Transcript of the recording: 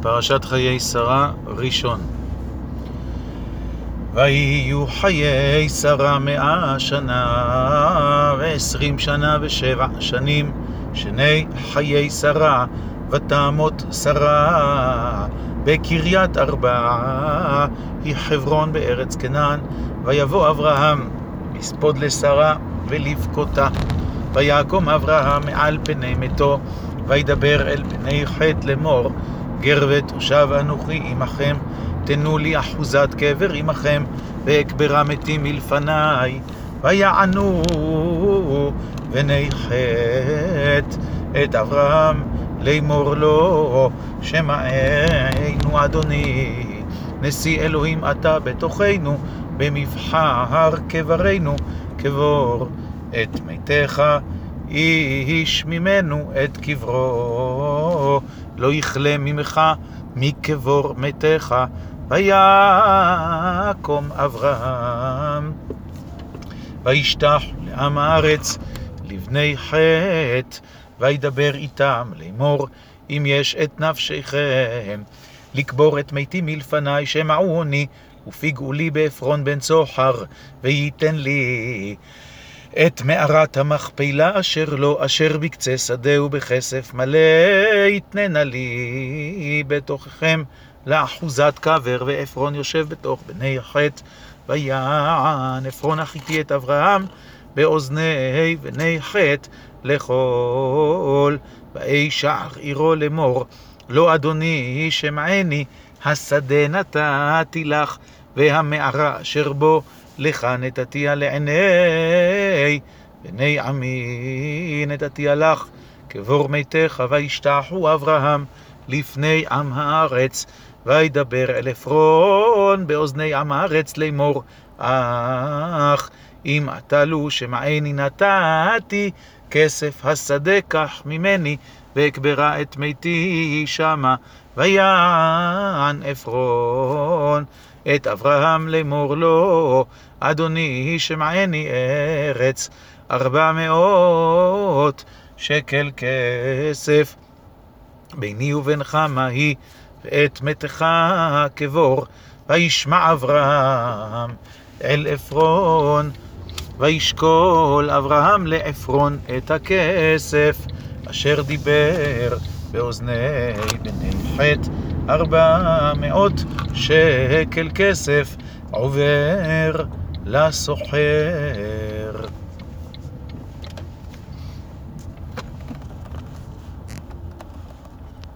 פרשת חיי שרה, ראשון. ויהיו חיי שרה מאה שנה, ועשרים שנה ושבע שנים, שני חיי שרה, ותמות שרה, בקריית ארבע, היא חברון בארץ כנען, ויבוא אברהם לספוד לשרה ולבכותה. ויקום אברהם מעל פני מתו, וידבר אל פני חטא לאמור, גר ותושב אנוכי עמכם, תנו לי אחוזת קבר עמכם, ואקברה מתים מלפניי, ויענו חטא את אברהם, לאמור לו, שמענו אדוני, נשיא אלוהים אתה בתוכנו, במבחר קברנו, קבור את מתיך, איש ממנו את קברו, לא יכלה ממך מקבור מתיך, ויקום אברהם. וישתח לעם הארץ, לבני חטא, וידבר איתם לאמור, אם יש את נפשכם, לקבור את מתי מלפניי, שמעוני, ופיגעו לי בעפרון בן צוחר, וייתן לי את מערת המכפלה אשר לו, אשר בקצה שדה ובכסף מלא, יתננה לי בתוככם לאחוזת קבר, ועפרון יושב בתוך בני החטא, ויען עפרון החיתי את אברהם באוזני בני חטא לכל, ואי שער עירו לאמור, לא אדוני שמעני, השדה נתתי לך, והמערה אשר בו לך נתתיה לעיני בני עמי נתתיה לך, קבור מתיך, וישתחו אברהם לפני עם הארץ, וידבר אל עפרון באוזני עם הארץ לאמור, אך אם אתה לו שמעני נתתי, כסף השדה קח ממני, ואקברה את מתי שמה, ויען עפרון את אברהם לאמור לו, אדוני שמעני ארץ, ארבע מאות שקל כסף. ביני ובינך מה היא, ואת מתך קבור, וישמע אברהם אל עפרון, וישקול אברהם לעפרון את הכסף, אשר דיבר באוזני בני חטא, ארבע מאות שקל כסף עובר לסוחר.